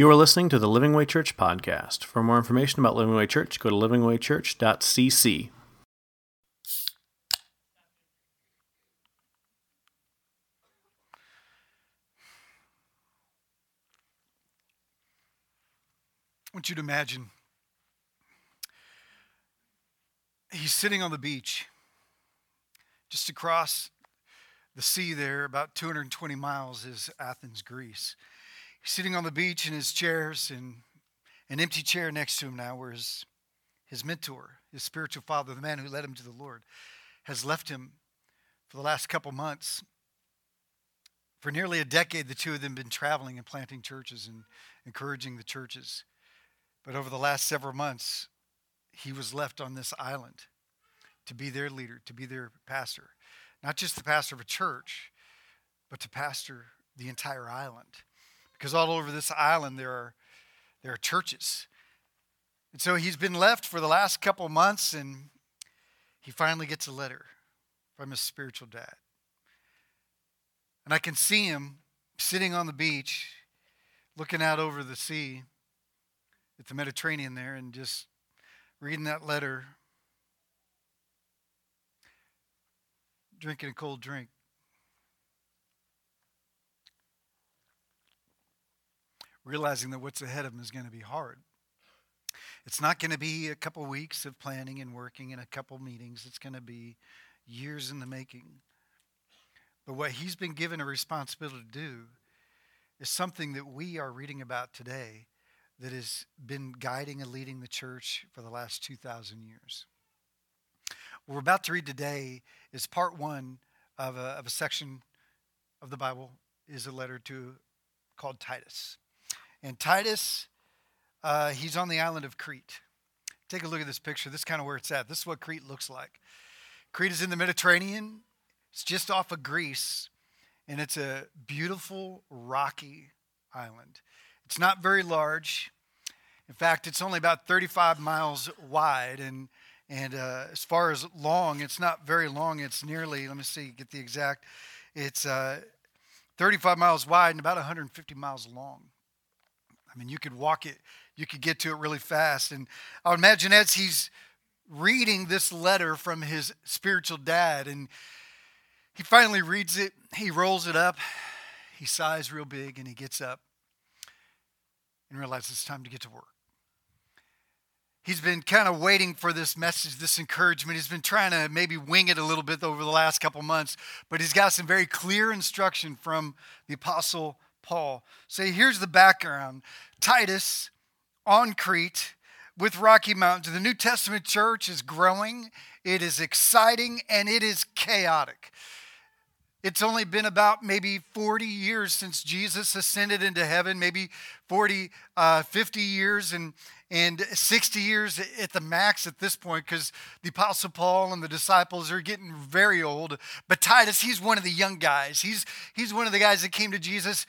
You are listening to the Living Way Church podcast. For more information about Living Way Church, go to livingwaychurch.cc. I want you to imagine he's sitting on the beach just across the sea there, about 220 miles, is Athens, Greece. Sitting on the beach in his chairs, in an empty chair next to him now, where his, his mentor, his spiritual father, the man who led him to the Lord, has left him for the last couple months. For nearly a decade, the two of them have been traveling and planting churches and encouraging the churches. But over the last several months, he was left on this island to be their leader, to be their pastor. Not just the pastor of a church, but to pastor the entire island. Because all over this island there are there are churches. And so he's been left for the last couple months and he finally gets a letter from his spiritual dad. And I can see him sitting on the beach looking out over the sea at the Mediterranean there and just reading that letter, drinking a cold drink. Realizing that what's ahead of him is going to be hard. It's not going to be a couple weeks of planning and working and a couple meetings. It's going to be years in the making. But what he's been given a responsibility to do is something that we are reading about today that has been guiding and leading the church for the last 2,000 years. What we're about to read today is part one of a, of a section of the Bible, is a letter to called Titus. And Titus, uh, he's on the island of Crete. Take a look at this picture. This is kind of where it's at. This is what Crete looks like. Crete is in the Mediterranean. It's just off of Greece, and it's a beautiful, rocky island. It's not very large. In fact, it's only about 35 miles wide, and and uh, as far as long, it's not very long. It's nearly, let me see, get the exact. It's uh, 35 miles wide and about 150 miles long. I mean, you could walk it, you could get to it really fast. And I would imagine as he's reading this letter from his spiritual dad, and he finally reads it, he rolls it up, he sighs real big, and he gets up and realizes it's time to get to work. He's been kind of waiting for this message, this encouragement. He's been trying to maybe wing it a little bit over the last couple months, but he's got some very clear instruction from the Apostle Paul. So here's the background Titus on Crete with Rocky Mountains. The New Testament church is growing, it is exciting, and it is chaotic. It's only been about maybe 40 years since Jesus ascended into heaven, maybe 40, uh, 50 years and, and 60 years at the max at this point because the Apostle Paul and the disciples are getting very old. But Titus, he's one of the young guys. He's, he's one of the guys that came to Jesus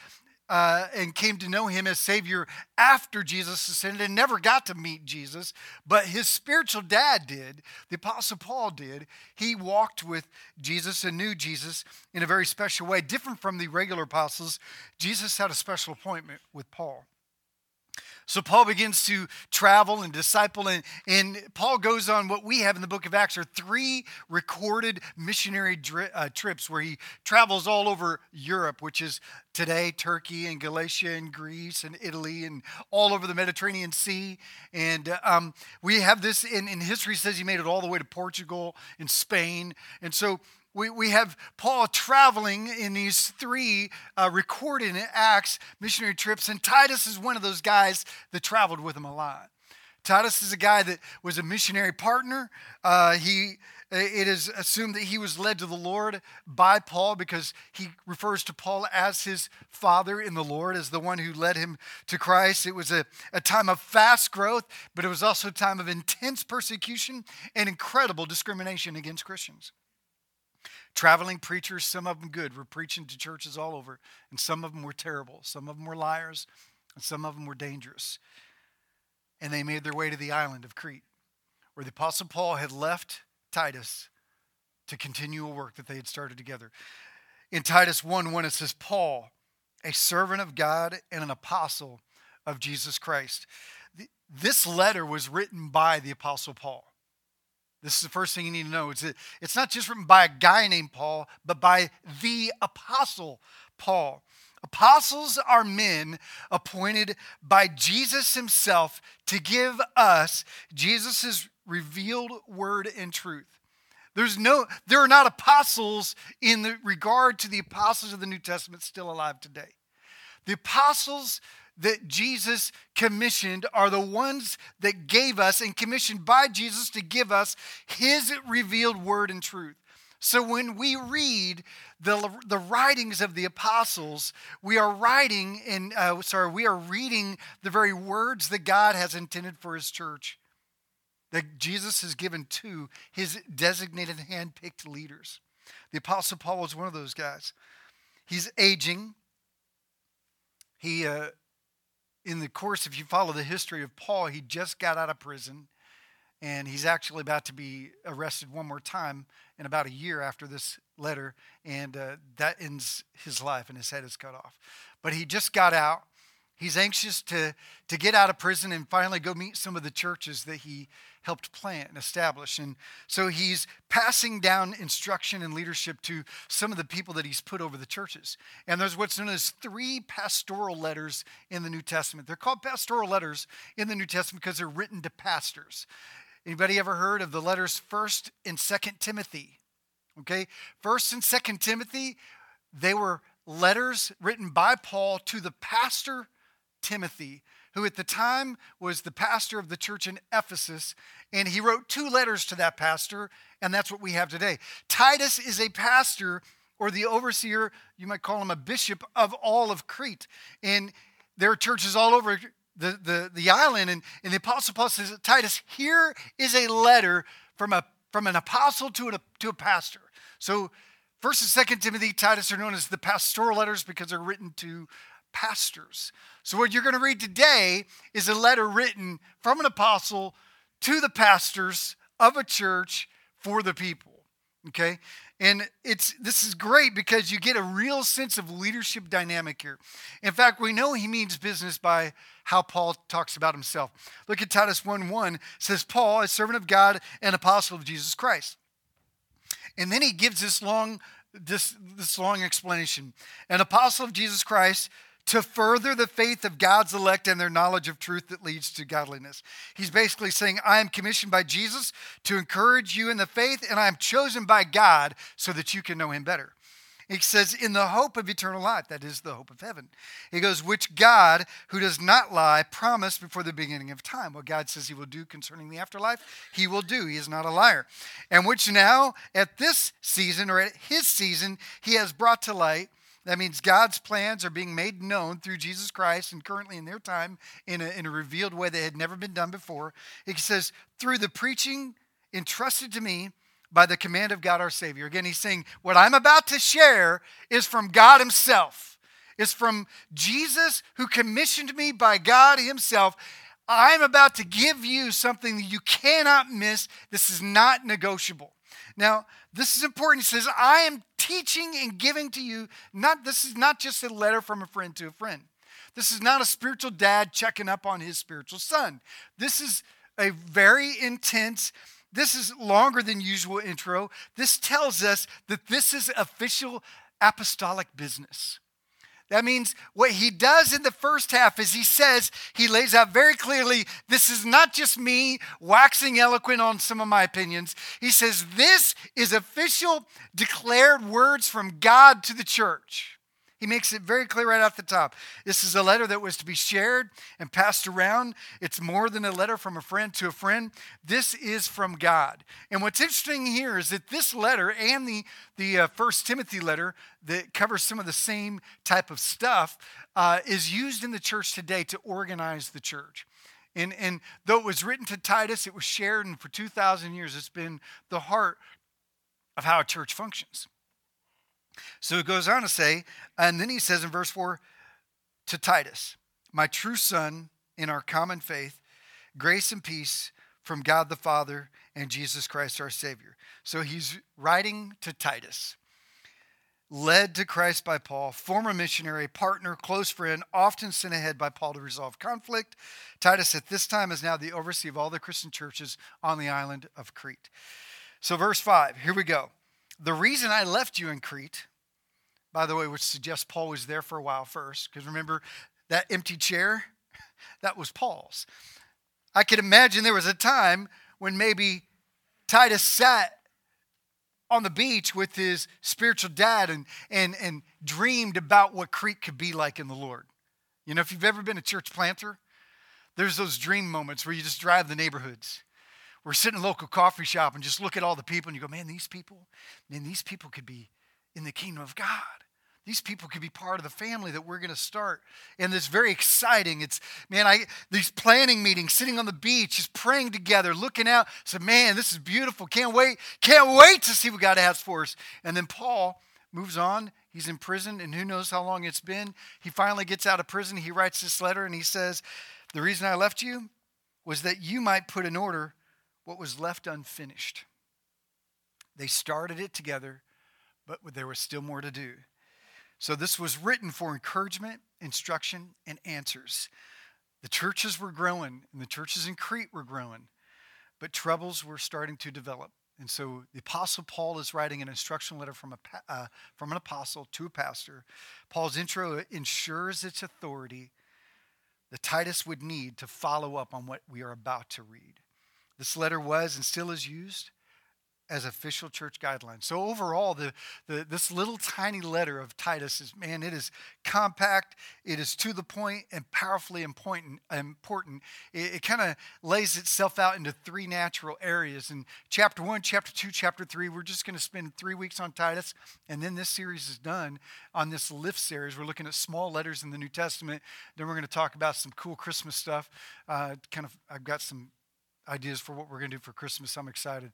uh, and came to know him as Savior after Jesus ascended and never got to meet Jesus, but his spiritual dad did. The Apostle Paul did. He walked with Jesus and knew Jesus in a very special way, different from the regular apostles. Jesus had a special appointment with Paul. So Paul begins to travel and disciple, and, and Paul goes on what we have in the book of Acts are three recorded missionary dri- uh, trips where he travels all over Europe, which is today Turkey and Galatia and Greece and Italy and all over the Mediterranean Sea. And um, we have this in, in history says he made it all the way to Portugal and Spain. And so we, we have Paul traveling in these three uh, recorded in Acts missionary trips, and Titus is one of those guys that traveled with him a lot. Titus is a guy that was a missionary partner. Uh, he it is assumed that he was led to the Lord by Paul because he refers to Paul as his father in the Lord, as the one who led him to Christ. It was a, a time of fast growth, but it was also a time of intense persecution and incredible discrimination against Christians. Traveling preachers, some of them good, were preaching to churches all over, and some of them were terrible. Some of them were liars, and some of them were dangerous. And they made their way to the island of Crete, where the Apostle Paul had left Titus to continue a work that they had started together. In Titus 1 1, it says, Paul, a servant of God and an apostle of Jesus Christ. This letter was written by the Apostle Paul. This is the first thing you need to know. It's, it's not just written by a guy named Paul, but by the Apostle Paul. Apostles are men appointed by Jesus himself to give us Jesus' revealed word and truth. There's no, there are not apostles in the regard to the apostles of the New Testament still alive today. The apostles that Jesus commissioned are the ones that gave us and commissioned by Jesus to give us his revealed word and truth. So when we read the, the writings of the apostles, we are writing in, uh, sorry, we are reading the very words that God has intended for his church, that Jesus has given to his designated hand-picked leaders. The apostle Paul was one of those guys. He's aging. He, uh, in the course, if you follow the history of Paul, he just got out of prison and he's actually about to be arrested one more time in about a year after this letter, and uh, that ends his life, and his head is cut off. But he just got out. He's anxious to, to get out of prison and finally go meet some of the churches that he helped plant and establish. And so he's passing down instruction and leadership to some of the people that he's put over the churches. And there's what's known as three pastoral letters in the New Testament. They're called pastoral letters in the New Testament because they're written to pastors. Anybody ever heard of the letters 1st and 2nd Timothy? Okay? 1st and 2nd Timothy, they were letters written by Paul to the pastor Timothy, who at the time was the pastor of the church in Ephesus, and he wrote two letters to that pastor, and that's what we have today. Titus is a pastor or the overseer, you might call him a bishop of all of Crete. And there are churches all over the, the, the island, and, and the apostle Paul says, Titus, here is a letter from a from an apostle to a, to a pastor. So First and Second Timothy, Titus are known as the pastoral letters because they're written to pastors. So, what you're going to read today is a letter written from an apostle to the pastors of a church for the people. Okay? And it's this is great because you get a real sense of leadership dynamic here. In fact, we know he means business by how Paul talks about himself. Look at Titus 1 1 says, Paul, a servant of God and apostle of Jesus Christ. And then he gives this long, this, this long explanation. An apostle of Jesus Christ to further the faith of God's elect and their knowledge of truth that leads to godliness. He's basically saying, I am commissioned by Jesus to encourage you in the faith, and I am chosen by God so that you can know him better. He says, in the hope of eternal life, that is the hope of heaven. He goes, which God, who does not lie, promised before the beginning of time. What God says he will do concerning the afterlife, he will do. He is not a liar. And which now, at this season, or at his season, he has brought to light that means God's plans are being made known through Jesus Christ and currently in their time in a, in a revealed way that had never been done before. He says, through the preaching entrusted to me by the command of God our Savior. Again, he's saying, what I'm about to share is from God Himself. It's from Jesus who commissioned me by God Himself. I'm about to give you something that you cannot miss. This is not negotiable. Now, this is important. He says, I am teaching and giving to you, not this is not just a letter from a friend to a friend. This is not a spiritual dad checking up on his spiritual son. This is a very intense, this is longer than usual intro. This tells us that this is official apostolic business. That means what he does in the first half is he says, he lays out very clearly, this is not just me waxing eloquent on some of my opinions. He says, this is official declared words from God to the church. He makes it very clear right off the top. This is a letter that was to be shared and passed around. It's more than a letter from a friend to a friend. This is from God. And what's interesting here is that this letter and the, the uh, First Timothy letter that covers some of the same type of stuff uh, is used in the church today to organize the church. And, and though it was written to Titus, it was shared, and for 2,000 years, it's been the heart of how a church functions. So it goes on to say, and then he says in verse 4 to Titus, my true son in our common faith, grace and peace from God the Father and Jesus Christ our Savior. So he's writing to Titus. led to Christ by Paul, former missionary, partner, close friend, often sent ahead by Paul to resolve conflict. Titus at this time is now the overseer of all the Christian churches on the island of Crete. So, verse 5, here we go. The reason I left you in Crete, by the way, which suggests Paul was there for a while first, because remember that empty chair? That was Paul's. I can imagine there was a time when maybe Titus sat on the beach with his spiritual dad and, and, and dreamed about what Crete could be like in the Lord. You know, if you've ever been a church planter, there's those dream moments where you just drive the neighborhoods. We're sitting in a local coffee shop and just look at all the people and you go, man, these people, man, these people could be in the kingdom of God. These people could be part of the family that we're going to start. And it's very exciting. It's, man, I these planning meetings, sitting on the beach, just praying together, looking out. So, man, this is beautiful. Can't wait. Can't wait to see what God has for us. And then Paul moves on. He's in prison, and who knows how long it's been. He finally gets out of prison. He writes this letter, and he says, The reason I left you was that you might put in order what was left unfinished. They started it together, but there was still more to do. So this was written for encouragement, instruction, and answers. The churches were growing, and the churches in Crete were growing, but troubles were starting to develop. And so the Apostle Paul is writing an instruction letter from, a, uh, from an apostle to a pastor. Paul's intro ensures its authority that Titus would need to follow up on what we are about to read. This letter was and still is used as official church guidelines. So overall, the, the, this little tiny letter of Titus is, man, it is compact, it is to the point, and powerfully important. important. It, it kind of lays itself out into three natural areas. In chapter one, chapter two, chapter three, we're just going to spend three weeks on Titus, and then this series is done on this lift series. We're looking at small letters in the New Testament. Then we're going to talk about some cool Christmas stuff. Uh, kind of, I've got some ideas for what we're going to do for Christmas. I'm excited.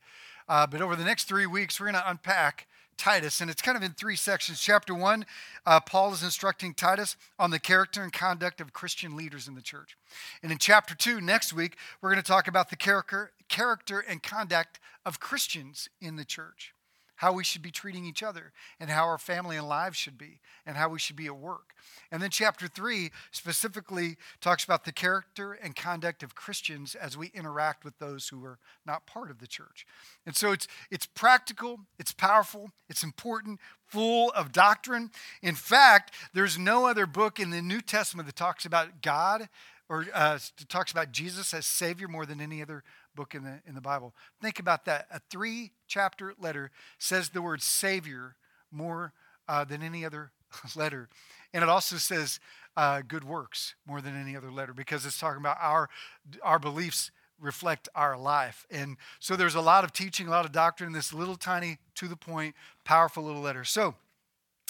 Uh, but over the next three weeks, we're going to unpack Titus, and it's kind of in three sections. Chapter one, uh, Paul is instructing Titus on the character and conduct of Christian leaders in the church. And in chapter two, next week, we're going to talk about the character, character and conduct of Christians in the church how we should be treating each other, and how our family and lives should be, and how we should be at work. And then chapter three specifically talks about the character and conduct of Christians as we interact with those who are not part of the church. And so it's it's practical, it's powerful, it's important, full of doctrine. In fact, there's no other book in the New Testament that talks about God or uh, talks about Jesus as Savior more than any other book in the, in the Bible. Think about that. A three chapter letter says the word Savior more uh, than any other letter. And it also says uh, good works more than any other letter because it's talking about our, our beliefs reflect our life. And so there's a lot of teaching, a lot of doctrine in this little tiny, to the point, powerful little letter. So,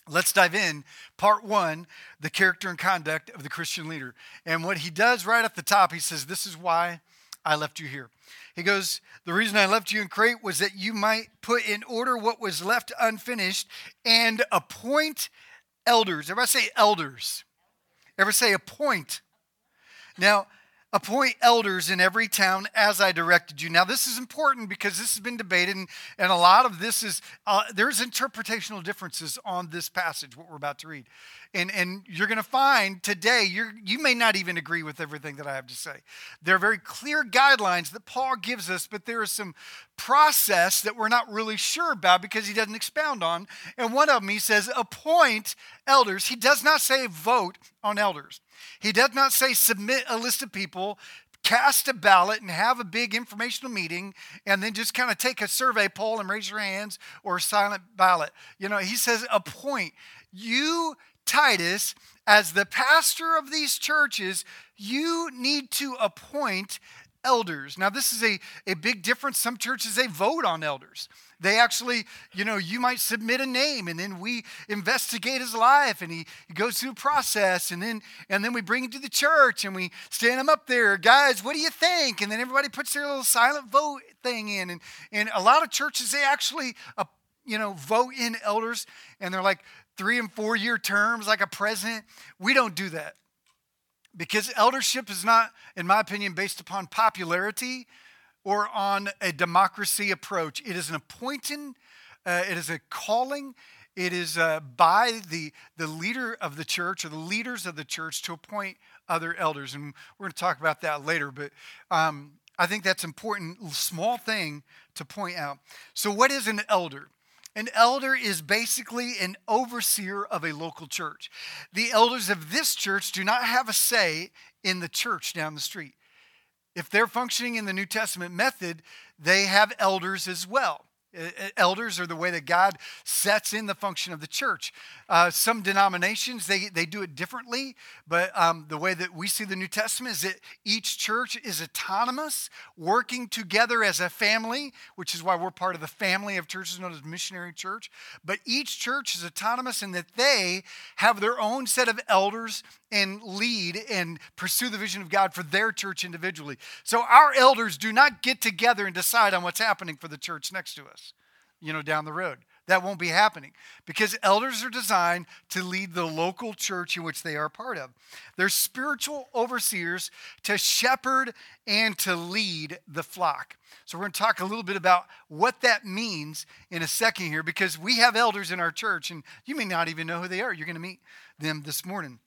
Let's dive in. Part one the character and conduct of the Christian leader. And what he does right at the top, he says, This is why I left you here. He goes, The reason I left you in Crete was that you might put in order what was left unfinished and appoint elders. Everybody say elders. Ever say appoint? Now, appoint elders in every town as I directed you. Now, this is important because this has been debated, and, and a lot of this is, uh, there's interpretational differences on this passage, what we're about to read. And, and you're going to find today, you're, you may not even agree with everything that I have to say. There are very clear guidelines that Paul gives us, but there is some process that we're not really sure about because he doesn't expound on. And one of them, he says, appoint elders. He does not say vote on elders. He does not say submit a list of people, cast a ballot, and have a big informational meeting, and then just kind of take a survey poll and raise your hands or a silent ballot. You know, he says appoint. You, Titus, as the pastor of these churches, you need to appoint elders. Now, this is a, a big difference. Some churches, they vote on elders. They actually, you know, you might submit a name and then we investigate his life and he, he goes through a process and then and then we bring him to the church and we stand him up there. Guys, what do you think? And then everybody puts their little silent vote thing in. And, and a lot of churches, they actually, uh, you know, vote in elders and they're like three and four year terms like a president. We don't do that because eldership is not, in my opinion, based upon popularity or on a democracy approach. It is an appointing, uh, it is a calling, it is uh, by the, the leader of the church or the leaders of the church to appoint other elders. And we're going to talk about that later. But um, I think that's important, small thing to point out. So, what is an elder? An elder is basically an overseer of a local church. The elders of this church do not have a say in the church down the street. If they're functioning in the New Testament method, they have elders as well. Elders are the way that God sets in the function of the church. Uh, some denominations, they, they do it differently, but um, the way that we see the New Testament is that each church is autonomous, working together as a family, which is why we're part of the family of churches known as missionary church. But each church is autonomous in that they have their own set of elders and lead and pursue the vision of God for their church individually. So our elders do not get together and decide on what's happening for the church next to us, you know, down the road. That won't be happening because elders are designed to lead the local church in which they are a part of. They're spiritual overseers to shepherd and to lead the flock. So, we're going to talk a little bit about what that means in a second here because we have elders in our church and you may not even know who they are. You're going to meet them this morning.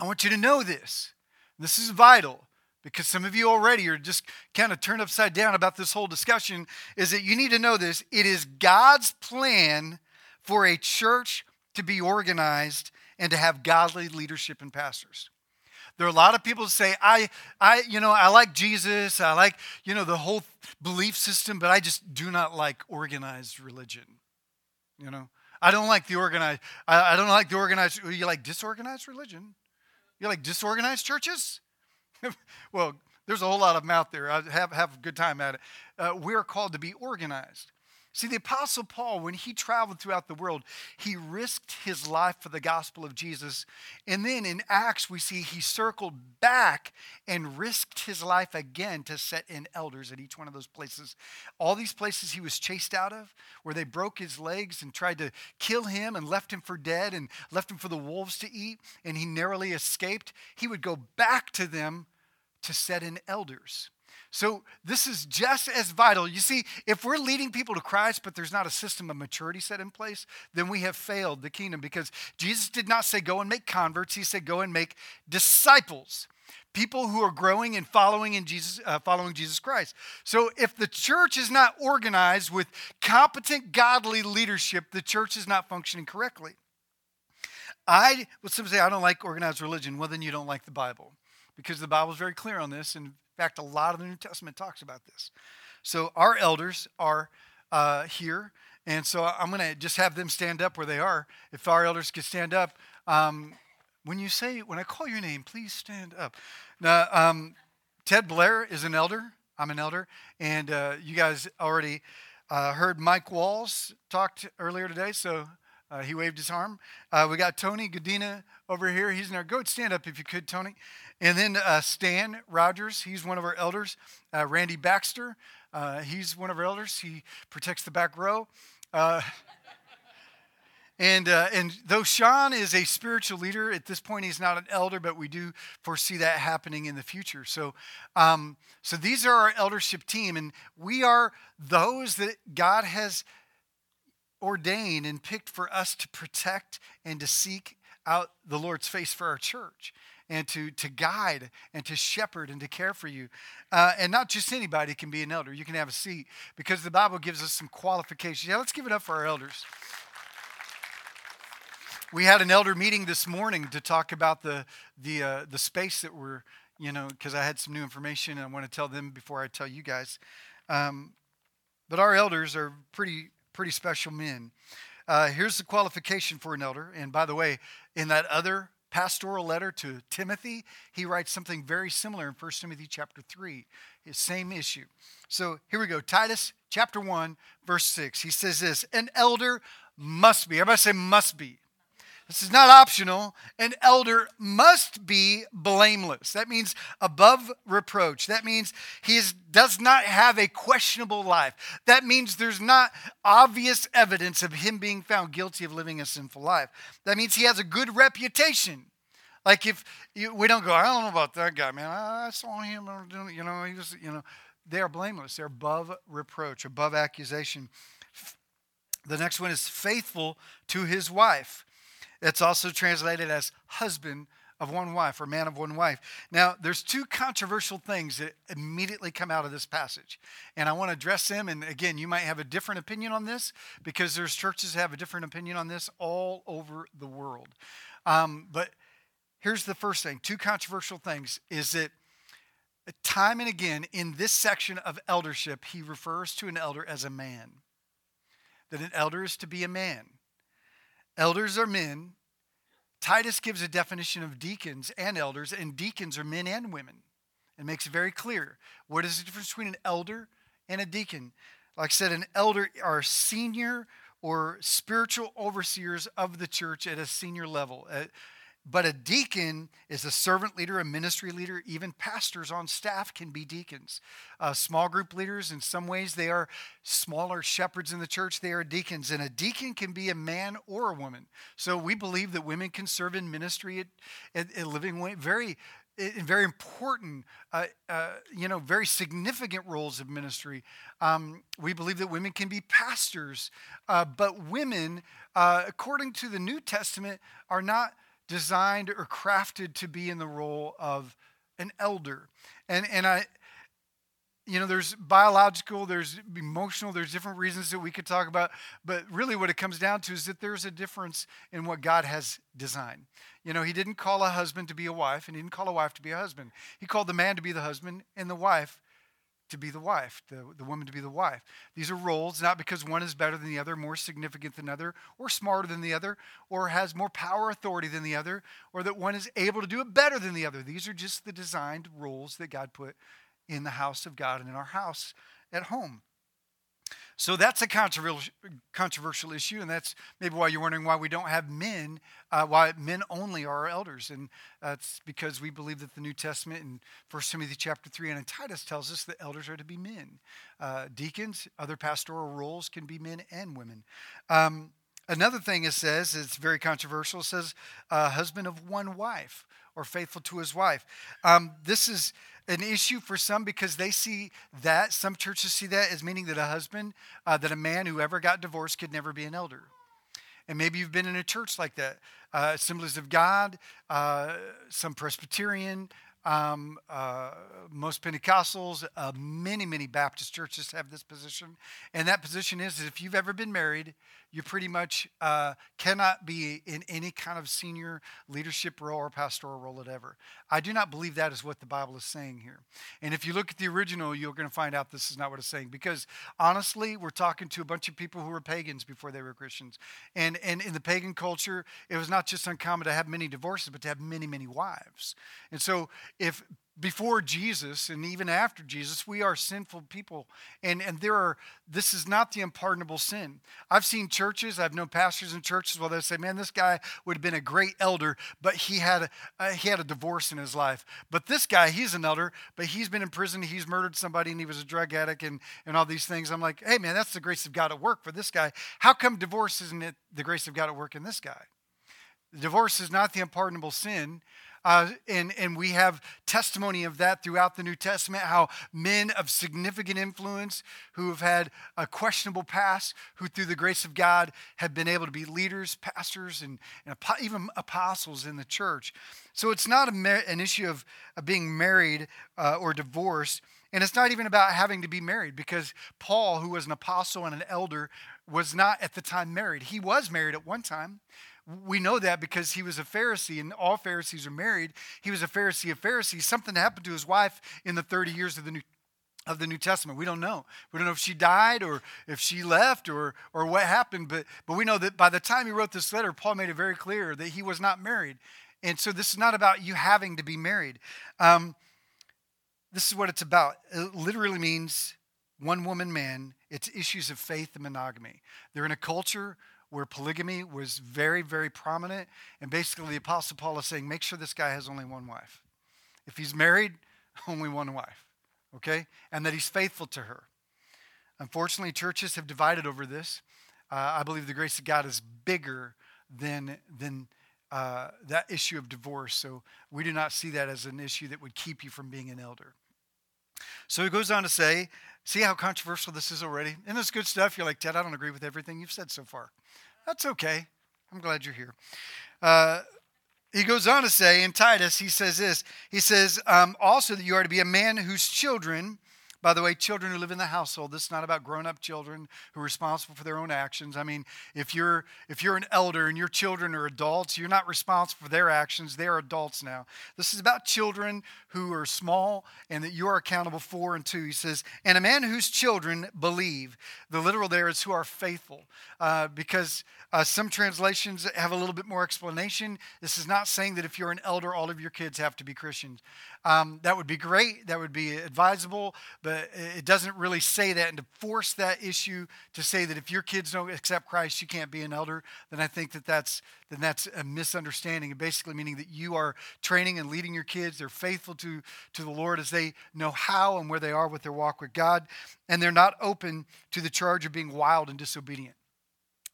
I want you to know this. This is vital because some of you already are just kind of turned upside down about this whole discussion is that you need to know this it is God's plan for a church to be organized and to have godly leadership and pastors. There are a lot of people who say, I, I, you know, I like Jesus, I like, you know, the whole belief system, but I just do not like organized religion. You know, I don't like the organized, I, I don't like the organized, you like disorganized religion? You like disorganized churches? well, there's a whole lot of them out there. I have, have a good time at it. Uh, we're called to be organized. See, the Apostle Paul, when he traveled throughout the world, he risked his life for the gospel of Jesus. And then in Acts, we see he circled back and risked his life again to set in elders at each one of those places. All these places he was chased out of, where they broke his legs and tried to kill him and left him for dead and left him for the wolves to eat, and he narrowly escaped, he would go back to them to set in elders. So this is just as vital. You see, if we're leading people to Christ, but there's not a system of maturity set in place, then we have failed the kingdom because Jesus did not say go and make converts. He said go and make disciples. People who are growing and following in Jesus, uh, following Jesus Christ. So, if the church is not organized with competent, godly leadership, the church is not functioning correctly. I would some say I don't like organized religion. Well, then you don't like the Bible, because the Bible is very clear on this. In fact, a lot of the New Testament talks about this. So our elders are uh, here, and so I'm going to just have them stand up where they are. If our elders could stand up, um, when you say, when I call your name, please stand up. Now, um, Ted Blair is an elder. I'm an elder, and uh, you guys already uh, heard Mike Walls talked earlier today, so uh, he waved his arm. Uh, we got Tony Godina over here. He's in our. Go stand up if you could, Tony. And then uh, Stan Rogers, he's one of our elders. Uh, Randy Baxter, uh, he's one of our elders. He protects the back row. Uh, and, uh, and though Sean is a spiritual leader, at this point he's not an elder, but we do foresee that happening in the future. So, um, so these are our eldership team, and we are those that God has ordained and picked for us to protect and to seek out the Lord's face for our church and to, to guide and to shepherd and to care for you. Uh, and not just anybody can be an elder. You can have a seat because the Bible gives us some qualifications. Yeah, let's give it up for our elders. We had an elder meeting this morning to talk about the, the, uh, the space that we're, you know, because I had some new information and I want to tell them before I tell you guys. Um, but our elders are pretty, pretty special men. Uh, here's the qualification for an elder. And by the way, in that other pastoral letter to Timothy, he writes something very similar in 1 Timothy chapter 3, his same issue. So here we go. Titus chapter 1, verse 6. He says this An elder must be, everybody say must be. This is not optional. An elder must be blameless. That means above reproach. That means he is, does not have a questionable life. That means there's not obvious evidence of him being found guilty of living a sinful life. That means he has a good reputation. Like if you, we don't go, I don't know about that guy, man. I saw him, you know, he you know, they are blameless. They're above reproach, above accusation. The next one is faithful to his wife. It's also translated as husband of one wife or man of one wife. Now, there's two controversial things that immediately come out of this passage. And I want to address them. And again, you might have a different opinion on this because there's churches that have a different opinion on this all over the world. Um, but here's the first thing two controversial things is that time and again in this section of eldership, he refers to an elder as a man. That an elder is to be a man. Elders are men Titus gives a definition of deacons and elders, and deacons are men and women. It makes it very clear. What is the difference between an elder and a deacon? Like I said, an elder are senior or spiritual overseers of the church at a senior level. But a deacon is a servant leader, a ministry leader. Even pastors on staff can be deacons. Uh, small group leaders, in some ways, they are smaller shepherds in the church. They are deacons. And a deacon can be a man or a woman. So we believe that women can serve in ministry at, at, at Living Way. Very, very important, uh, uh, you know, very significant roles of ministry. Um, we believe that women can be pastors, uh, but women, uh, according to the New Testament, are not designed or crafted to be in the role of an elder. And, and I, you know, there's biological, there's emotional, there's different reasons that we could talk about. But really, what it comes down to is that there's a difference in what God has designed. You know, He didn't call a husband to be a wife, and He didn't call a wife to be a husband. He called the man to be the husband and the wife to be the wife, the, the woman to be the wife. These are roles, not because one is better than the other, more significant than the other, or smarter than the other, or has more power authority than the other, or that one is able to do it better than the other. These are just the designed roles that God put in the house of God and in our house at home. So that's a controversial, issue, and that's maybe why you're wondering why we don't have men, uh, why men only are our elders. And that's because we believe that the New Testament in 1 Timothy chapter 3 and in Titus tells us that elders are to be men. Uh, deacons, other pastoral roles can be men and women. Um, another thing it says, it's very controversial, it says uh, husband of one wife or faithful to his wife. Um, this is an issue for some because they see that, some churches see that as meaning that a husband, uh, that a man who ever got divorced could never be an elder. And maybe you've been in a church like that. Uh, Assemblies of God, uh, some Presbyterian, um, uh, most Pentecostals, uh, many, many Baptist churches have this position. And that position is if you've ever been married, you pretty much uh, cannot be in any kind of senior leadership role or pastoral role at ever. I do not believe that is what the Bible is saying here. And if you look at the original, you're going to find out this is not what it's saying. Because honestly, we're talking to a bunch of people who were pagans before they were Christians. And, and in the pagan culture, it was not just uncommon to have many divorces, but to have many, many wives. And so if before Jesus and even after Jesus, we are sinful people. And, and there are, this is not the unpardonable sin. I've seen churches, I've known pastors in churches where they say, man, this guy would have been a great elder, but he had a, uh, he had a divorce in his life. But this guy, he's an elder, but he's been in prison, he's murdered somebody, and he was a drug addict and, and all these things. I'm like, hey, man, that's the grace of God at work for this guy. How come divorce isn't it the grace of God at work in this guy? Divorce is not the unpardonable sin. Uh, and, and we have testimony of that throughout the New Testament how men of significant influence who have had a questionable past, who through the grace of God have been able to be leaders, pastors, and, and even apostles in the church. So it's not a, an issue of, of being married uh, or divorced. And it's not even about having to be married because Paul, who was an apostle and an elder, was not at the time married. He was married at one time, we know that because he was a Pharisee, and all Pharisees are married. He was a Pharisee of Pharisees. Something happened to his wife in the 30 years of the New of the New Testament. We don't know. We don't know if she died or if she left or or what happened, but but we know that by the time he wrote this letter, Paul made it very clear that he was not married. And so this is not about you having to be married. Um, this is what it's about. It literally means one woman man. It's issues of faith and monogamy. They're in a culture where polygamy was very, very prominent. And basically, the Apostle Paul is saying, make sure this guy has only one wife. If he's married, only one wife, okay? And that he's faithful to her. Unfortunately, churches have divided over this. Uh, I believe the grace of God is bigger than, than uh, that issue of divorce. So we do not see that as an issue that would keep you from being an elder. So he goes on to say, see how controversial this is already? And this good stuff. You're like, Ted, I don't agree with everything you've said so far. That's okay. I'm glad you're here. Uh, he goes on to say in Titus, he says this. He says, um, also that you are to be a man whose children by the way, children who live in the household, this is not about grown-up children who are responsible for their own actions. I mean, if you're if you're an elder and your children are adults, you're not responsible for their actions. They are adults now. This is about children who are small and that you are accountable for and to. He says, and a man whose children believe. The literal there is who are faithful, uh, because uh, some translations have a little bit more explanation. This is not saying that if you're an elder, all of your kids have to be Christians. Um, that would be great. That would be advisable, but it doesn't really say that. And to force that issue to say that if your kids don't accept Christ, you can't be an elder, then I think that that's then that's a misunderstanding. And basically meaning that you are training and leading your kids. They're faithful to to the Lord as they know how and where they are with their walk with God, and they're not open to the charge of being wild and disobedient.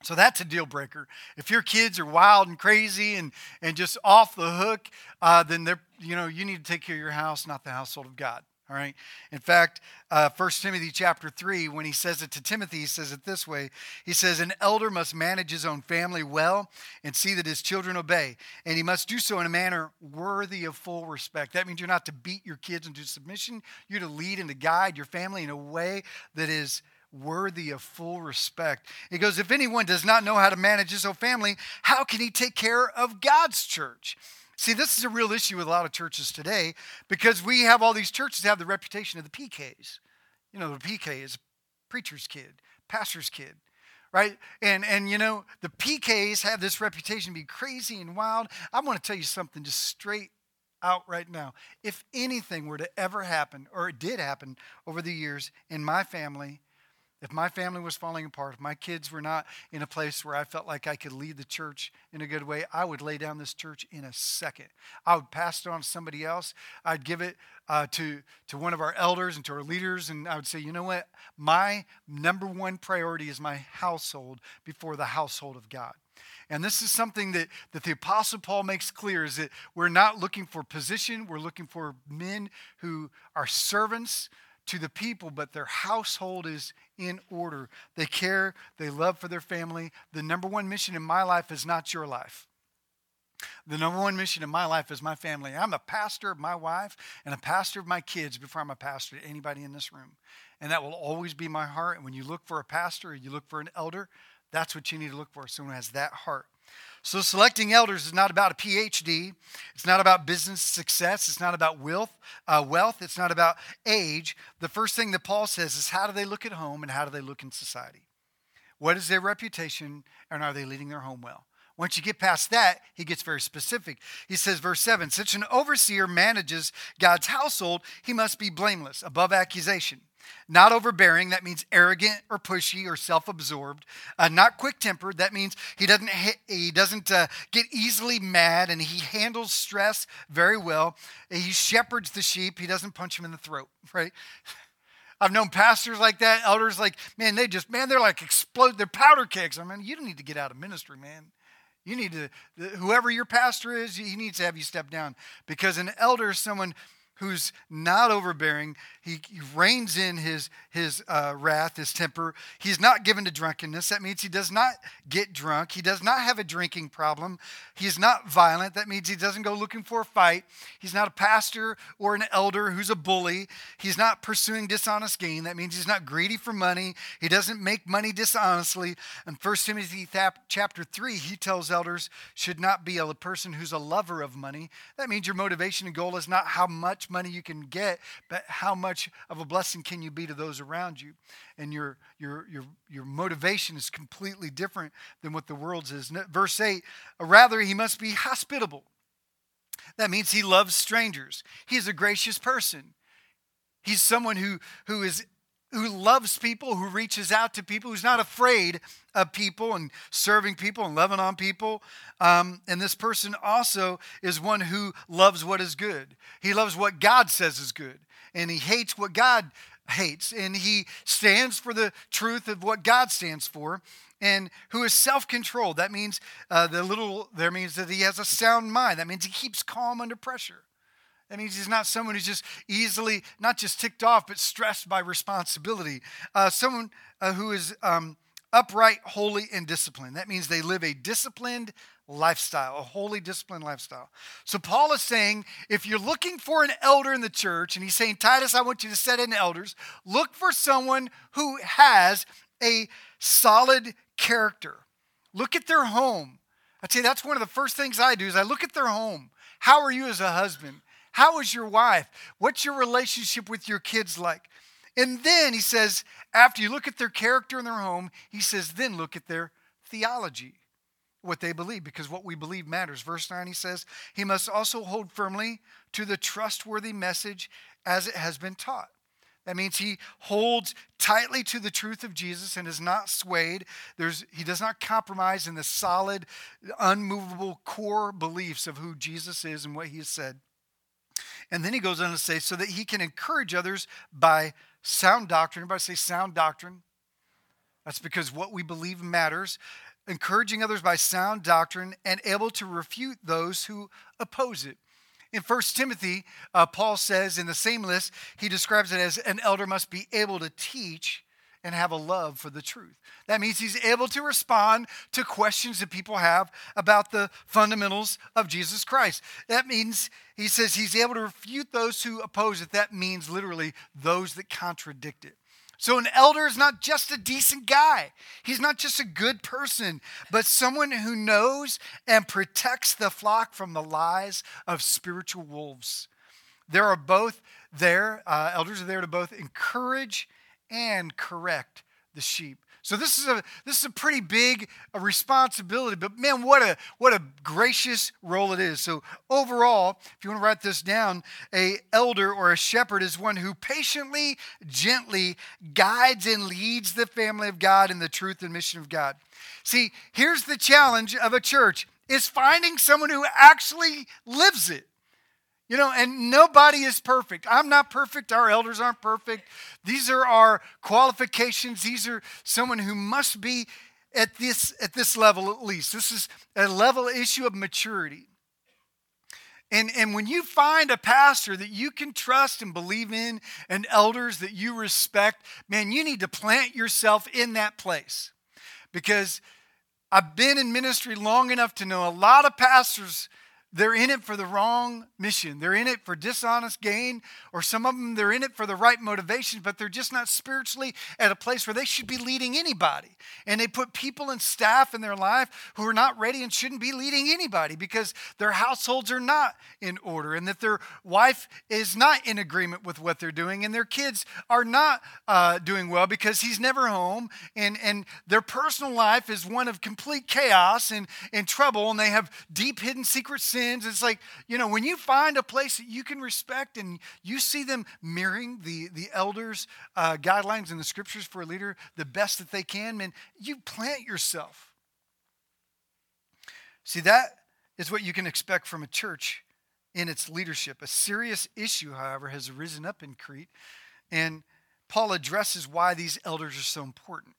So that's a deal breaker. If your kids are wild and crazy and, and just off the hook, uh, then they're, you know, you need to take care of your house, not the household of God. All right. In fact, uh, 1 Timothy chapter 3, when he says it to Timothy, he says it this way He says, An elder must manage his own family well and see that his children obey. And he must do so in a manner worthy of full respect. That means you're not to beat your kids into submission, you're to lead and to guide your family in a way that is worthy of full respect. He goes, If anyone does not know how to manage his own family, how can he take care of God's church? See, this is a real issue with a lot of churches today because we have all these churches have the reputation of the PKs. You know, the PK is preacher's kid, pastor's kid, right? And and you know, the PKs have this reputation to be crazy and wild. I want to tell you something just straight out right now. If anything were to ever happen, or it did happen over the years in my family, if my family was falling apart, if my kids were not in a place where I felt like I could lead the church in a good way, I would lay down this church in a second. I would pass it on to somebody else. I'd give it uh, to, to one of our elders and to our leaders, and I would say, you know what? My number one priority is my household before the household of God. And this is something that, that the Apostle Paul makes clear is that we're not looking for position, we're looking for men who are servants to the people, but their household is in order. They care, they love for their family. The number one mission in my life is not your life. The number one mission in my life is my family. I'm a pastor of my wife and a pastor of my kids before I'm a pastor to anybody in this room. And that will always be my heart. And when you look for a pastor or you look for an elder, that's what you need to look for someone who has that heart. So, selecting elders is not about a PhD. It's not about business success. It's not about wealth. Uh, wealth. It's not about age. The first thing that Paul says is how do they look at home and how do they look in society? What is their reputation and are they leading their home well? Once you get past that, he gets very specific. He says, verse 7 Such an overseer manages God's household, he must be blameless, above accusation not overbearing, that means arrogant or pushy or self absorbed. Uh, not quick tempered, that means he doesn't, he doesn't uh, get easily mad and he handles stress very well. He shepherds the sheep, he doesn't punch them in the throat, right? I've known pastors like that, elders like, man, they just, man, they're like explode, they're powder kegs. I mean, you don't need to get out of ministry, man. You need to, whoever your pastor is, he needs to have you step down. Because an elder is someone who's not overbearing. He, he reins in his, his uh, wrath, his temper. He's not given to drunkenness. That means he does not get drunk. He does not have a drinking problem. He's not violent. That means he doesn't go looking for a fight. He's not a pastor or an elder who's a bully. He's not pursuing dishonest gain. That means he's not greedy for money. He doesn't make money dishonestly. In 1 Timothy chapter 3, he tells elders should not be a person who's a lover of money. That means your motivation and goal is not how much money you can get, but how much of a blessing can you be to those around you? And your your your your motivation is completely different than what the world's is. Verse 8, uh, rather he must be hospitable. That means he loves strangers. He's a gracious person. He's someone who, who is who loves people, who reaches out to people, who's not afraid of people and serving people and loving on people. Um, and this person also is one who loves what is good. He loves what God says is good, and he hates what God hates. And he stands for the truth of what God stands for. And who is self-controlled. That means uh, the little there means that he has a sound mind. That means he keeps calm under pressure. That means he's not someone who's just easily, not just ticked off, but stressed by responsibility. Uh, someone uh, who is um, upright, holy, and disciplined. That means they live a disciplined lifestyle, a holy, disciplined lifestyle. So Paul is saying if you're looking for an elder in the church, and he's saying, Titus, I want you to set in elders, look for someone who has a solid character. Look at their home. I tell you, that's one of the first things I do is I look at their home. How are you as a husband? How is your wife? What's your relationship with your kids like? And then he says, after you look at their character and their home, he says, then look at their theology, what they believe, because what we believe matters. Verse 9, he says, he must also hold firmly to the trustworthy message as it has been taught. That means he holds tightly to the truth of Jesus and is not swayed. There's, he does not compromise in the solid, unmovable core beliefs of who Jesus is and what he has said. And then he goes on to say, so that he can encourage others by sound doctrine. Everybody say sound doctrine. That's because what we believe matters. Encouraging others by sound doctrine and able to refute those who oppose it. In 1 Timothy, uh, Paul says in the same list, he describes it as an elder must be able to teach and have a love for the truth. That means he's able to respond to questions that people have about the fundamentals of Jesus Christ. That means he says he's able to refute those who oppose it. That means literally those that contradict it. So, an elder is not just a decent guy. He's not just a good person, but someone who knows and protects the flock from the lies of spiritual wolves. There are both there, uh, elders are there to both encourage and correct the sheep. So this is a this is a pretty big uh, responsibility, but man, what a what a gracious role it is. So overall, if you want to write this down, a elder or a shepherd is one who patiently, gently guides and leads the family of God in the truth and mission of God. See, here's the challenge of a church is finding someone who actually lives it. You know, and nobody is perfect. I'm not perfect. Our elders aren't perfect. These are our qualifications. These are someone who must be at this at this level at least. This is a level issue of maturity. And, and when you find a pastor that you can trust and believe in and elders that you respect, man, you need to plant yourself in that place. Because I've been in ministry long enough to know a lot of pastors they're in it for the wrong mission. They're in it for dishonest gain, or some of them they're in it for the right motivations, but they're just not spiritually at a place where they should be leading anybody. And they put people and staff in their life who are not ready and shouldn't be leading anybody because their households are not in order, and that their wife is not in agreement with what they're doing, and their kids are not uh, doing well because he's never home, and, and their personal life is one of complete chaos and, and trouble, and they have deep hidden secret sins sins. It's like, you know, when you find a place that you can respect and you see them mirroring the, the elders' uh, guidelines and the scriptures for a leader the best that they can, man, you plant yourself. See, that is what you can expect from a church in its leadership. A serious issue, however, has arisen up in Crete, and Paul addresses why these elders are so important.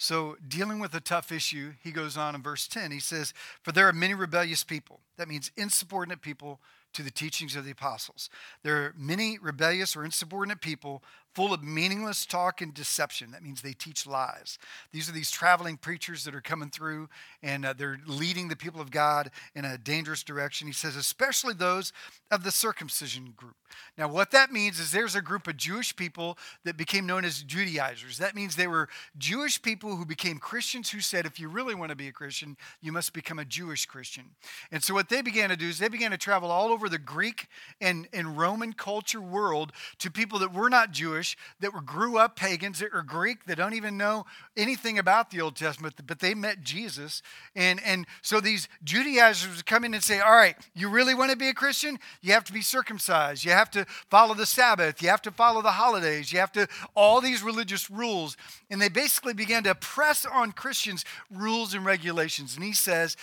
So, dealing with a tough issue, he goes on in verse 10. He says, For there are many rebellious people. That means insubordinate people to the teachings of the apostles. There are many rebellious or insubordinate people full of meaningless talk and deception. That means they teach lies. These are these traveling preachers that are coming through and uh, they're leading the people of God in a dangerous direction. He says, especially those of the circumcision group. Now, what that means is there's a group of Jewish people that became known as Judaizers. That means they were Jewish people who became Christians who said, if you really want to be a Christian, you must become a Jewish Christian. And so, what they began to do is they began to travel all over the Greek and, and Roman culture world to people that were not Jewish that were grew up pagans that are Greek that don't even know anything about the Old Testament, but they met Jesus. And, and so these Judaizers would come in and say, All right, you really want to be a Christian? You have to be circumcised. You have to follow the Sabbath. You have to follow the holidays. You have to, all these religious rules. And they basically began to press on Christians rules and regulations. And he says,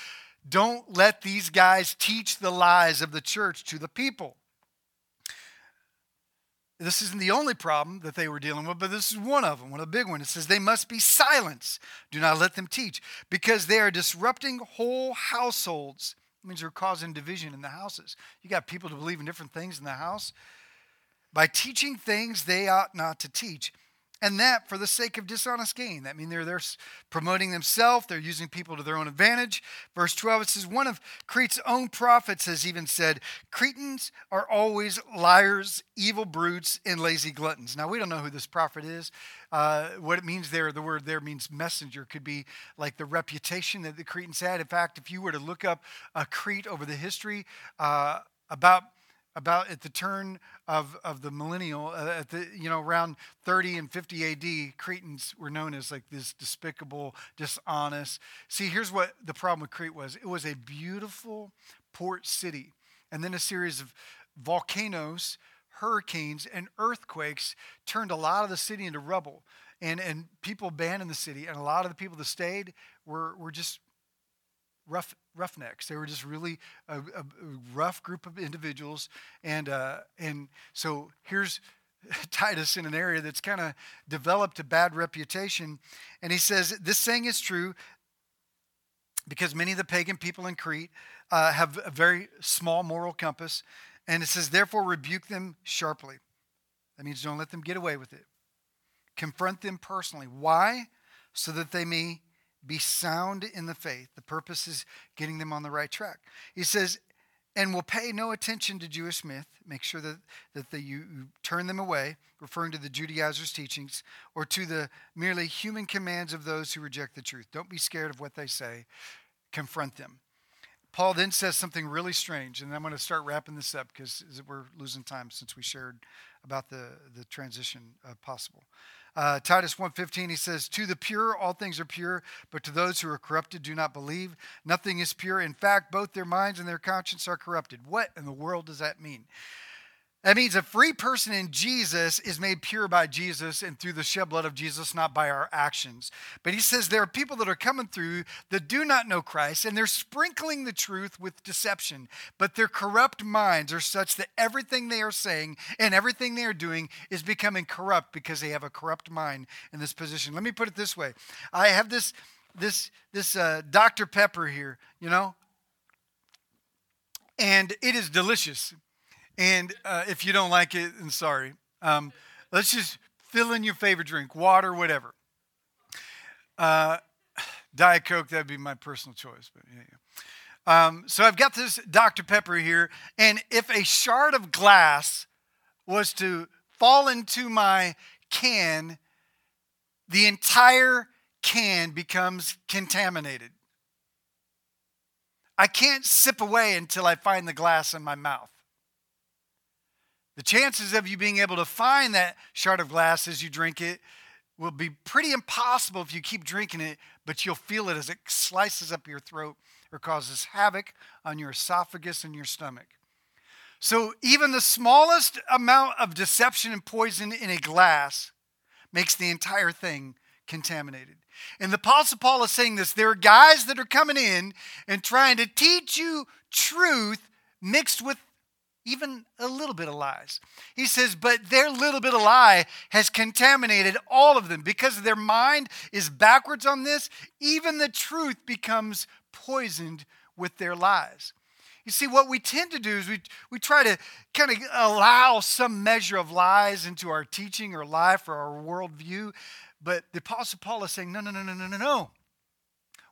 don't let these guys teach the lies of the church to the people. This isn't the only problem that they were dealing with, but this is one of them, one of the big ones. It says they must be silenced. Do not let them teach because they are disrupting whole households It means they're causing division in the houses. You got people to believe in different things in the house. By teaching things they ought not to teach and that for the sake of dishonest gain. That means they're, they're promoting themselves, they're using people to their own advantage. Verse 12, it says, One of Crete's own prophets has even said, Cretans are always liars, evil brutes, and lazy gluttons. Now, we don't know who this prophet is. Uh, what it means there, the word there means messenger, could be like the reputation that the Cretans had. In fact, if you were to look up a Crete over the history, uh, about about at the turn of, of the millennial, uh, at the, you know, around 30 and 50 AD, Cretans were known as like this despicable, dishonest. See, here's what the problem with Crete was it was a beautiful port city, and then a series of volcanoes, hurricanes, and earthquakes turned a lot of the city into rubble. And, and people abandoned the city, and a lot of the people that stayed were, were just rough roughnecks. They were just really a, a rough group of individuals, and uh, and so here's Titus in an area that's kind of developed a bad reputation, and he says this saying is true because many of the pagan people in Crete uh, have a very small moral compass, and it says therefore rebuke them sharply. That means don't let them get away with it. Confront them personally. Why? So that they may be sound in the faith. The purpose is getting them on the right track. He says, and will pay no attention to Jewish myth. Make sure that, that the, you, turn them away, referring to the Judaizers' teachings, or to the merely human commands of those who reject the truth. Don't be scared of what they say. Confront them. Paul then says something really strange, and I'm going to start wrapping this up because we're losing time since we shared about the, the transition uh, possible. Uh, Titus 1.15, he says, To the pure, all things are pure, but to those who are corrupted, do not believe. Nothing is pure. In fact, both their minds and their conscience are corrupted. What in the world does that mean? That means a free person in Jesus is made pure by Jesus and through the shed blood of Jesus, not by our actions. But he says there are people that are coming through that do not know Christ and they're sprinkling the truth with deception. But their corrupt minds are such that everything they are saying and everything they are doing is becoming corrupt because they have a corrupt mind in this position. Let me put it this way I have this, this, this uh, Dr. Pepper here, you know, and it is delicious. And uh, if you don't like it, then sorry. Um, let's just fill in your favorite drink, water, whatever. Uh, Diet Coke, that'd be my personal choice. But yeah, yeah. Um, so I've got this Dr. Pepper here, and if a shard of glass was to fall into my can, the entire can becomes contaminated. I can't sip away until I find the glass in my mouth. The chances of you being able to find that shard of glass as you drink it will be pretty impossible if you keep drinking it, but you'll feel it as it slices up your throat or causes havoc on your esophagus and your stomach. So, even the smallest amount of deception and poison in a glass makes the entire thing contaminated. And the Apostle Paul is saying this there are guys that are coming in and trying to teach you truth mixed with even a little bit of lies. He says, but their little bit of lie has contaminated all of them because their mind is backwards on this. Even the truth becomes poisoned with their lies. You see, what we tend to do is we, we try to kind of allow some measure of lies into our teaching or life or our worldview. But the Apostle Paul is saying, no, no, no, no, no, no, no.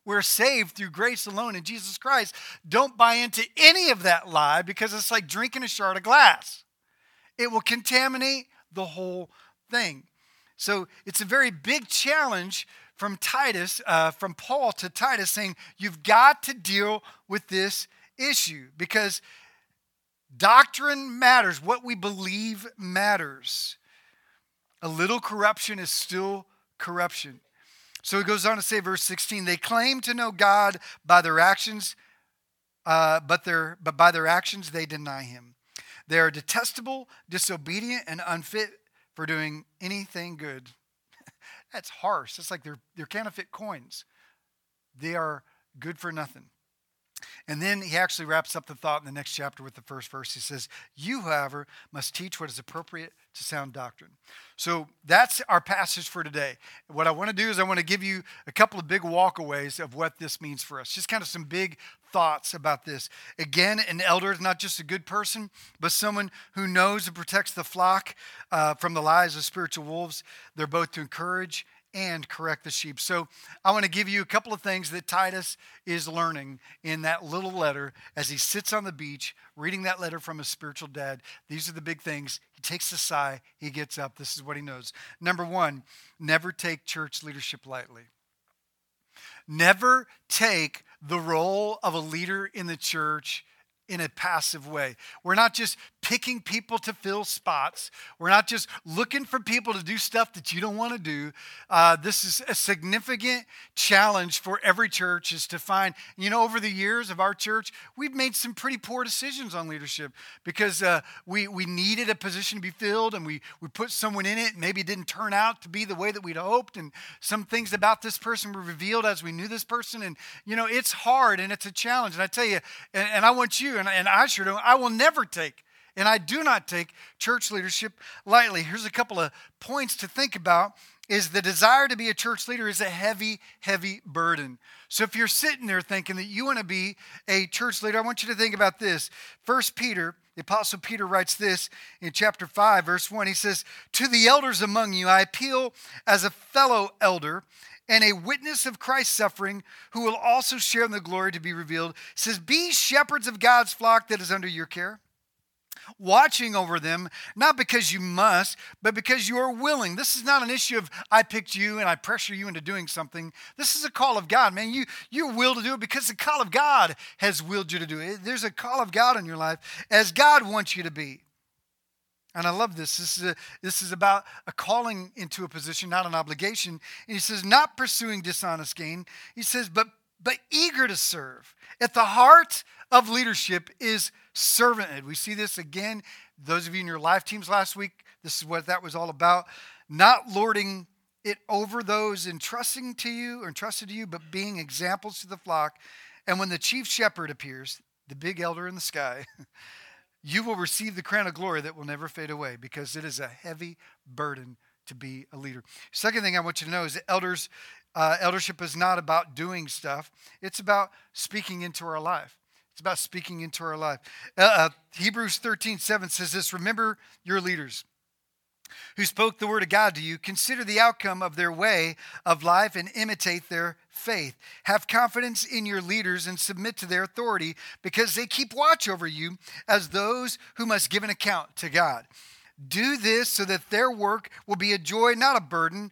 We're saved through grace alone in Jesus Christ. Don't buy into any of that lie because it's like drinking a shard of glass. It will contaminate the whole thing. So it's a very big challenge from Titus, uh, from Paul to Titus, saying you've got to deal with this issue because doctrine matters. What we believe matters. A little corruption is still corruption. So he goes on to say, verse 16, they claim to know God by their actions, uh, but, their, but by their actions they deny him. They are detestable, disobedient, and unfit for doing anything good. That's harsh. It's like they're, they're counterfeit coins. They are good for nothing. And then he actually wraps up the thought in the next chapter with the first verse. He says, You, however, must teach what is appropriate to sound doctrine. So that's our passage for today. What I want to do is I want to give you a couple of big walkaways of what this means for us. Just kind of some big thoughts about this. Again, an elder is not just a good person, but someone who knows and protects the flock uh, from the lies of spiritual wolves. They're both to encourage and correct the sheep. So I want to give you a couple of things that Titus is learning in that little letter as he sits on the beach reading that letter from his spiritual dad. These are the big things. He takes a sigh, he gets up. This is what he knows. Number one, never take church leadership lightly. Never take the role of a leader in the church in a passive way. We're not just picking people to fill spots. We're not just looking for people to do stuff that you don't want to do. Uh, this is a significant challenge for every church is to find, you know, over the years of our church, we've made some pretty poor decisions on leadership because uh, we, we needed a position to be filled and we, we put someone in it. Maybe it didn't turn out to be the way that we'd hoped. And some things about this person were revealed as we knew this person. And, you know, it's hard and it's a challenge. And I tell you, and, and I want you, and, and I sure don't, I will never take and I do not take church leadership lightly. Here's a couple of points to think about is the desire to be a church leader is a heavy heavy burden. So if you're sitting there thinking that you want to be a church leader, I want you to think about this. First Peter, the apostle Peter writes this in chapter 5 verse 1. He says, "To the elders among you I appeal as a fellow elder and a witness of Christ's suffering, who will also share in the glory to be revealed, says, Be shepherds of God's flock that is under your care, watching over them, not because you must, but because you are willing. This is not an issue of I picked you and I pressure you into doing something. This is a call of God, man. You you will to do it because the call of God has willed you to do it. There's a call of God in your life as God wants you to be. And I love this. This is, a, this is about a calling into a position, not an obligation. And he says, not pursuing dishonest gain. He says, but but eager to serve. At the heart of leadership is servanthood. We see this again. Those of you in your life teams last week, this is what that was all about. Not lording it over those entrusting to you or entrusted to you, but being examples to the flock. And when the chief shepherd appears, the big elder in the sky, you will receive the crown of glory that will never fade away because it is a heavy burden to be a leader. Second thing I want you to know is that elders, uh, eldership is not about doing stuff, it's about speaking into our life. It's about speaking into our life. Uh, uh, Hebrews 13, 7 says this Remember your leaders who spoke the word of God to you. Consider the outcome of their way of life and imitate their faith. Have confidence in your leaders and submit to their authority because they keep watch over you as those who must give an account to God. Do this so that their work will be a joy, not a burden,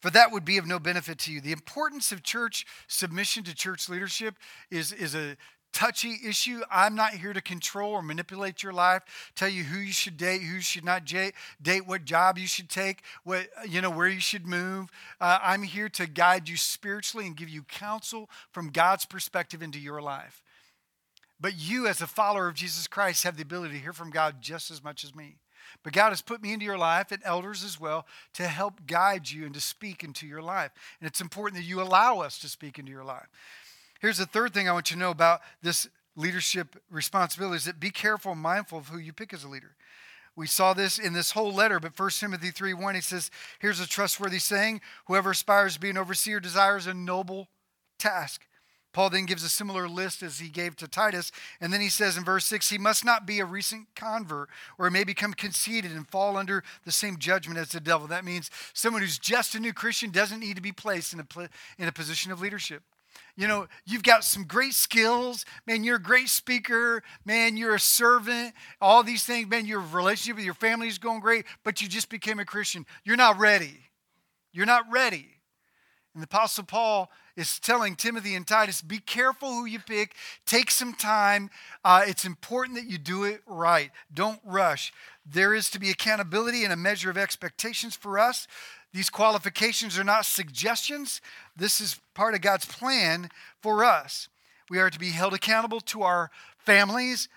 for that would be of no benefit to you. The importance of church submission to church leadership is, is a touchy issue. I'm not here to control or manipulate your life, tell you who you should date, who you should not date, what job you should take, what you know where you should move. Uh, I'm here to guide you spiritually and give you counsel from God's perspective into your life. But you, as a follower of Jesus Christ, have the ability to hear from God just as much as me. But God has put me into your life and elders as well to help guide you and to speak into your life. And it's important that you allow us to speak into your life. Here's the third thing I want you to know about this leadership responsibility is that be careful and mindful of who you pick as a leader. We saw this in this whole letter, but 1 Timothy 3 1, he says, Here's a trustworthy saying whoever aspires to be an overseer desires a noble task. Paul then gives a similar list as he gave to Titus. And then he says in verse 6 he must not be a recent convert or may become conceited and fall under the same judgment as the devil. That means someone who's just a new Christian doesn't need to be placed in a, in a position of leadership. You know, you've got some great skills. Man, you're a great speaker. Man, you're a servant. All these things. Man, your relationship with your family is going great, but you just became a Christian. You're not ready. You're not ready. And the Apostle Paul is telling Timothy and Titus be careful who you pick, take some time. Uh, it's important that you do it right. Don't rush. There is to be accountability and a measure of expectations for us. These qualifications are not suggestions, this is part of God's plan for us. We are to be held accountable to our families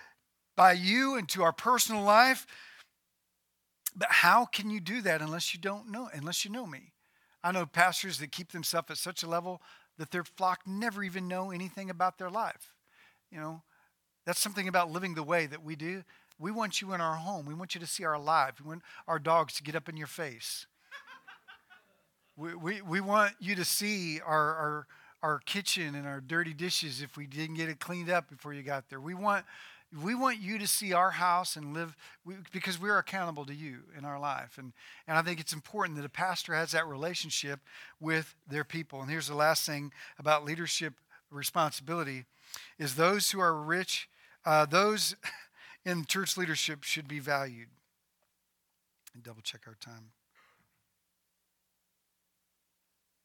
by you and to our personal life. But how can you do that unless you don't know, unless you know me? I know pastors that keep themselves at such a level that their flock never even know anything about their life. You know, that's something about living the way that we do. We want you in our home. We want you to see our life. We want our dogs to get up in your face. We, we, we want you to see our, our, our kitchen and our dirty dishes if we didn't get it cleaned up before you got there. We want we want you to see our house and live we, because we're accountable to you in our life. And and i think it's important that a pastor has that relationship with their people. And here's the last thing about leadership responsibility is those who are rich uh, those in church leadership should be valued. And double check our time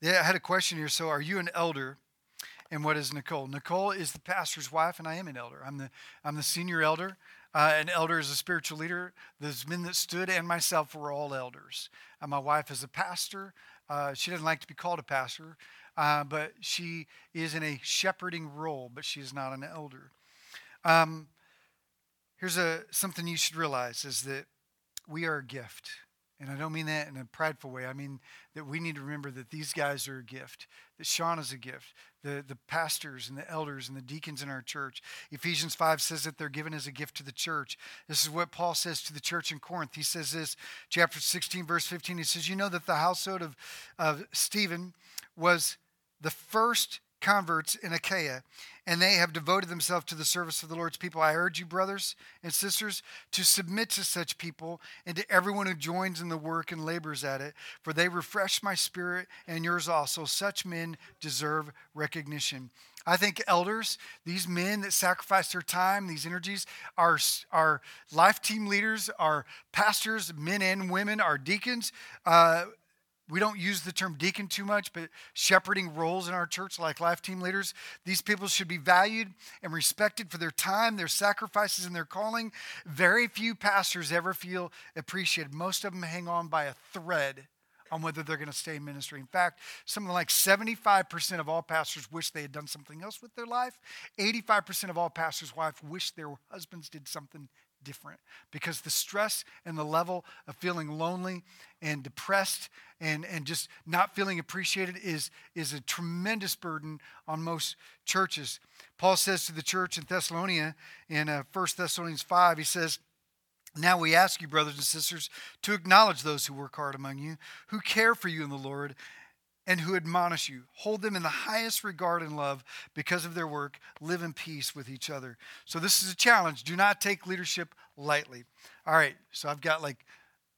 yeah i had a question here so are you an elder and what is Nicole? Nicole is the pastor's wife, and I am an elder. I'm the, I'm the senior elder. Uh, an elder is a spiritual leader. Those men that stood and myself were all elders. Uh, my wife is a pastor. Uh, she doesn't like to be called a pastor, uh, but she is in a shepherding role, but she is not an elder. Um, here's a, something you should realize is that we are a gift. And I don't mean that in a prideful way. I mean that we need to remember that these guys are a gift, that Sean is a gift, the, the pastors and the elders and the deacons in our church. Ephesians 5 says that they're given as a gift to the church. This is what Paul says to the church in Corinth. He says this, chapter 16, verse 15. He says, You know that the household of, of Stephen was the first converts in Achaia, and they have devoted themselves to the service of the Lord's people. I urge you, brothers and sisters, to submit to such people and to everyone who joins in the work and labors at it, for they refresh my spirit and yours also. Such men deserve recognition. I think elders, these men that sacrifice their time, these energies, our, our life team leaders, our pastors, men and women, our deacons, uh, we don't use the term deacon too much, but shepherding roles in our church, like life team leaders, these people should be valued and respected for their time, their sacrifices, and their calling. Very few pastors ever feel appreciated. Most of them hang on by a thread on whether they're going to stay in ministry. In fact, something like 75% of all pastors wish they had done something else with their life. 85% of all pastors' wives wish their husbands did something different because the stress and the level of feeling lonely and depressed and, and just not feeling appreciated is, is a tremendous burden on most churches. Paul says to the church in Thessalonica in uh, 1 Thessalonians 5, he says, now we ask you, brothers and sisters, to acknowledge those who work hard among you, who care for you in the Lord, and who admonish you. Hold them in the highest regard and love because of their work. Live in peace with each other. So, this is a challenge. Do not take leadership lightly. All right, so I've got like,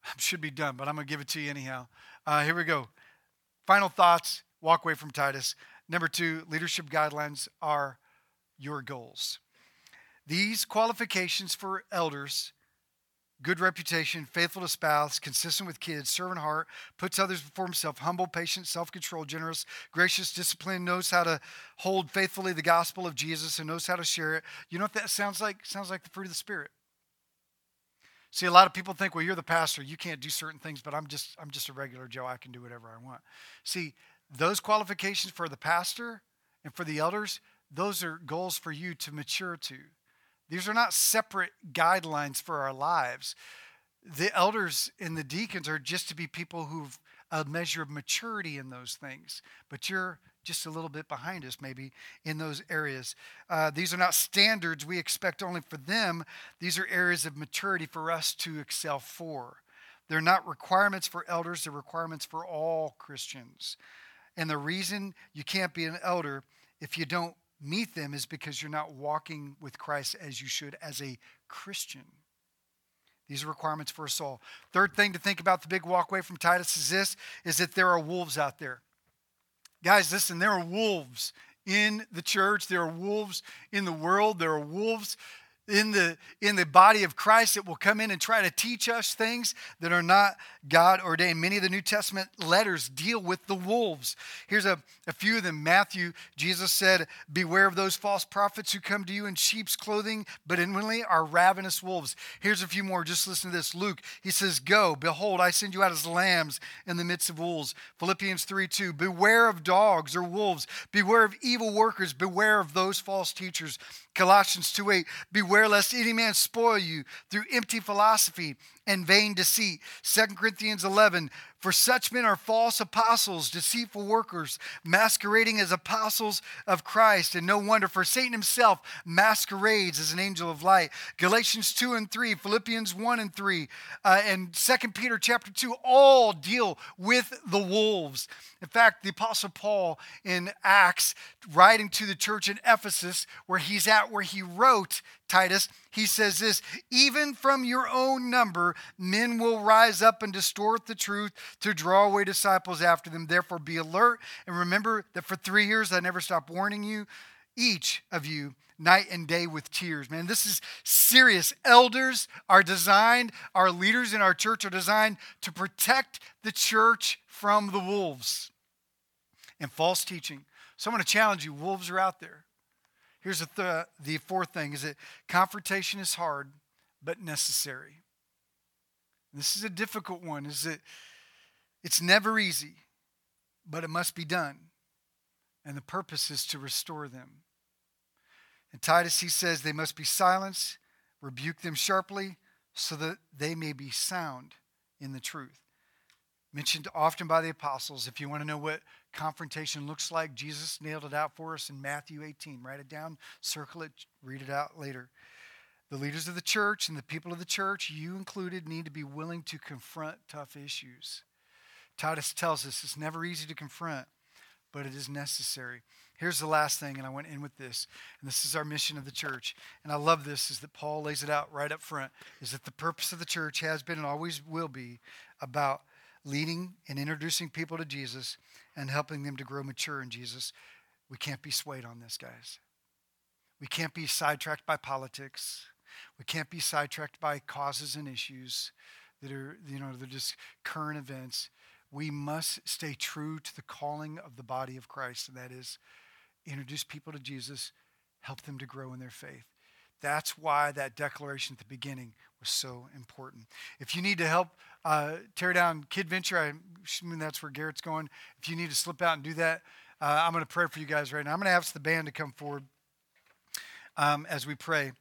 I should be done, but I'm going to give it to you anyhow. Uh, here we go. Final thoughts walk away from Titus. Number two, leadership guidelines are your goals. These qualifications for elders good reputation, faithful to spouse, consistent with kids, servant heart, puts others before himself, humble, patient, self controlled, generous, gracious, disciplined, knows how to hold faithfully the gospel of Jesus and knows how to share it. You know what that sounds like? Sounds like the fruit of the Spirit. See, a lot of people think, well, you're the pastor, you can't do certain things, but I'm just I'm just a regular Joe. I can do whatever I want. See, those qualifications for the pastor and for the elders, those are goals for you to mature to. These are not separate guidelines for our lives. The elders and the deacons are just to be people who've a measure of maturity in those things. But you're just a little bit behind us, maybe, in those areas. Uh, these are not standards we expect only for them, these are areas of maturity for us to excel for. They're not requirements for elders, they're requirements for all Christians. And the reason you can't be an elder if you don't meet them is because you're not walking with Christ as you should as a Christian. These are requirements for us all. Third thing to think about the big walkway from Titus is this is that there are wolves out there. Guys, listen, there are wolves in the church, there are wolves in the world, there are wolves in the in the body of Christ that will come in and try to teach us things that are not God ordained. Many of the New Testament letters deal with the wolves. Here's a, a few of them. Matthew, Jesus said, Beware of those false prophets who come to you in sheep's clothing, but inwardly are ravenous wolves. Here's a few more. Just listen to this. Luke, he says, Go, behold, I send you out as lambs in the midst of wolves. Philippians 3 2. Beware of dogs or wolves. Beware of evil workers. Beware of those false teachers Colossians 2:8, beware lest any man spoil you through empty philosophy and vain deceit. 2 Corinthians 11, for such men are false apostles, deceitful workers, masquerading as apostles of Christ. And no wonder, for Satan himself masquerades as an angel of light. Galatians 2 and 3, Philippians 1 and 3, uh, and 2 Peter chapter 2 all deal with the wolves. In fact, the Apostle Paul in Acts, writing to the church in Ephesus, where he's at, where he wrote Titus, he says this even from your own number, men will rise up and distort the truth to draw away disciples after them. Therefore, be alert and remember that for three years I never stopped warning you, each of you, night and day with tears. Man, this is serious. Elders are designed, our leaders in our church are designed to protect the church from the wolves and false teaching. So I'm going to challenge you wolves are out there. Here's the, th- the fourth thing is that confrontation is hard but necessary. This is a difficult one is that it's never easy, but it must be done. And the purpose is to restore them. And Titus, he says they must be silenced, rebuke them sharply, so that they may be sound in the truth. Mentioned often by the apostles. If you want to know what confrontation looks like. Jesus nailed it out for us in Matthew 18. Write it down, circle it, read it out later. The leaders of the church and the people of the church, you included, need to be willing to confront tough issues. Titus tells us it's never easy to confront, but it is necessary. Here's the last thing, and I went in with this, and this is our mission of the church. And I love this, is that Paul lays it out right up front, is that the purpose of the church has been and always will be about leading and introducing people to Jesus and helping them to grow mature in Jesus. We can't be swayed on this, guys. We can't be sidetracked by politics. We can't be sidetracked by causes and issues that are, you know, they're just current events. We must stay true to the calling of the body of Christ, and that is introduce people to Jesus, help them to grow in their faith. That's why that declaration at the beginning was so important. If you need to help uh, tear down Kid Venture, I assume that's where Garrett's going. If you need to slip out and do that, uh, I'm going to pray for you guys right now. I'm going to ask the band to come forward um, as we pray.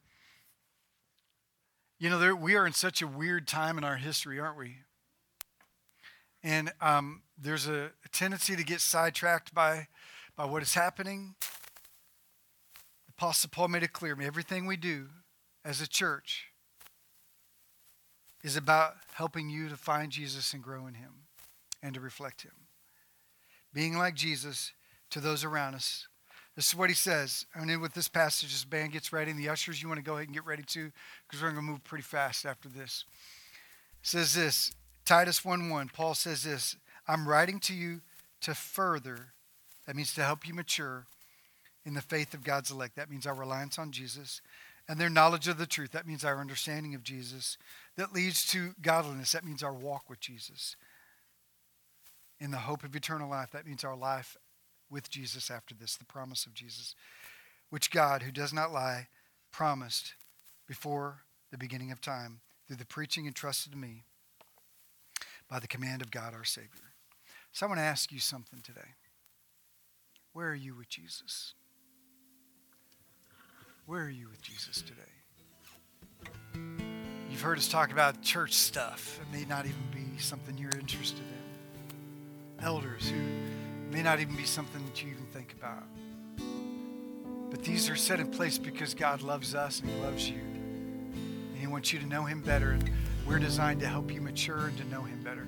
You know, there, we are in such a weird time in our history, aren't we? And um, there's a, a tendency to get sidetracked by, by what is happening. Apostle Paul made it clear me everything we do as a church is about helping you to find Jesus and grow in him and to reflect him. Being like Jesus to those around us. This is what he says. And then with this passage, this band gets ready, and the ushers, you want to go ahead and get ready too, because we're going to move pretty fast after this. It says this, Titus 1 1, Paul says this I'm writing to you to further, that means to help you mature in the faith of God's elect. That means our reliance on Jesus and their knowledge of the truth. That means our understanding of Jesus. That leads to godliness. That means our walk with Jesus. In the hope of eternal life. That means our life with Jesus after this, the promise of Jesus, which God, who does not lie, promised before the beginning of time through the preaching entrusted to me by the command of God our Savior. So I want to ask you something today. Where are you with Jesus? Where are you with Jesus today? You've heard us talk about church stuff. It may not even be something you're interested in. Elders who may not even be something that you even think about. But these are set in place because God loves us and He loves you. And He wants you to know Him better. And we're designed to help you mature and to know Him better.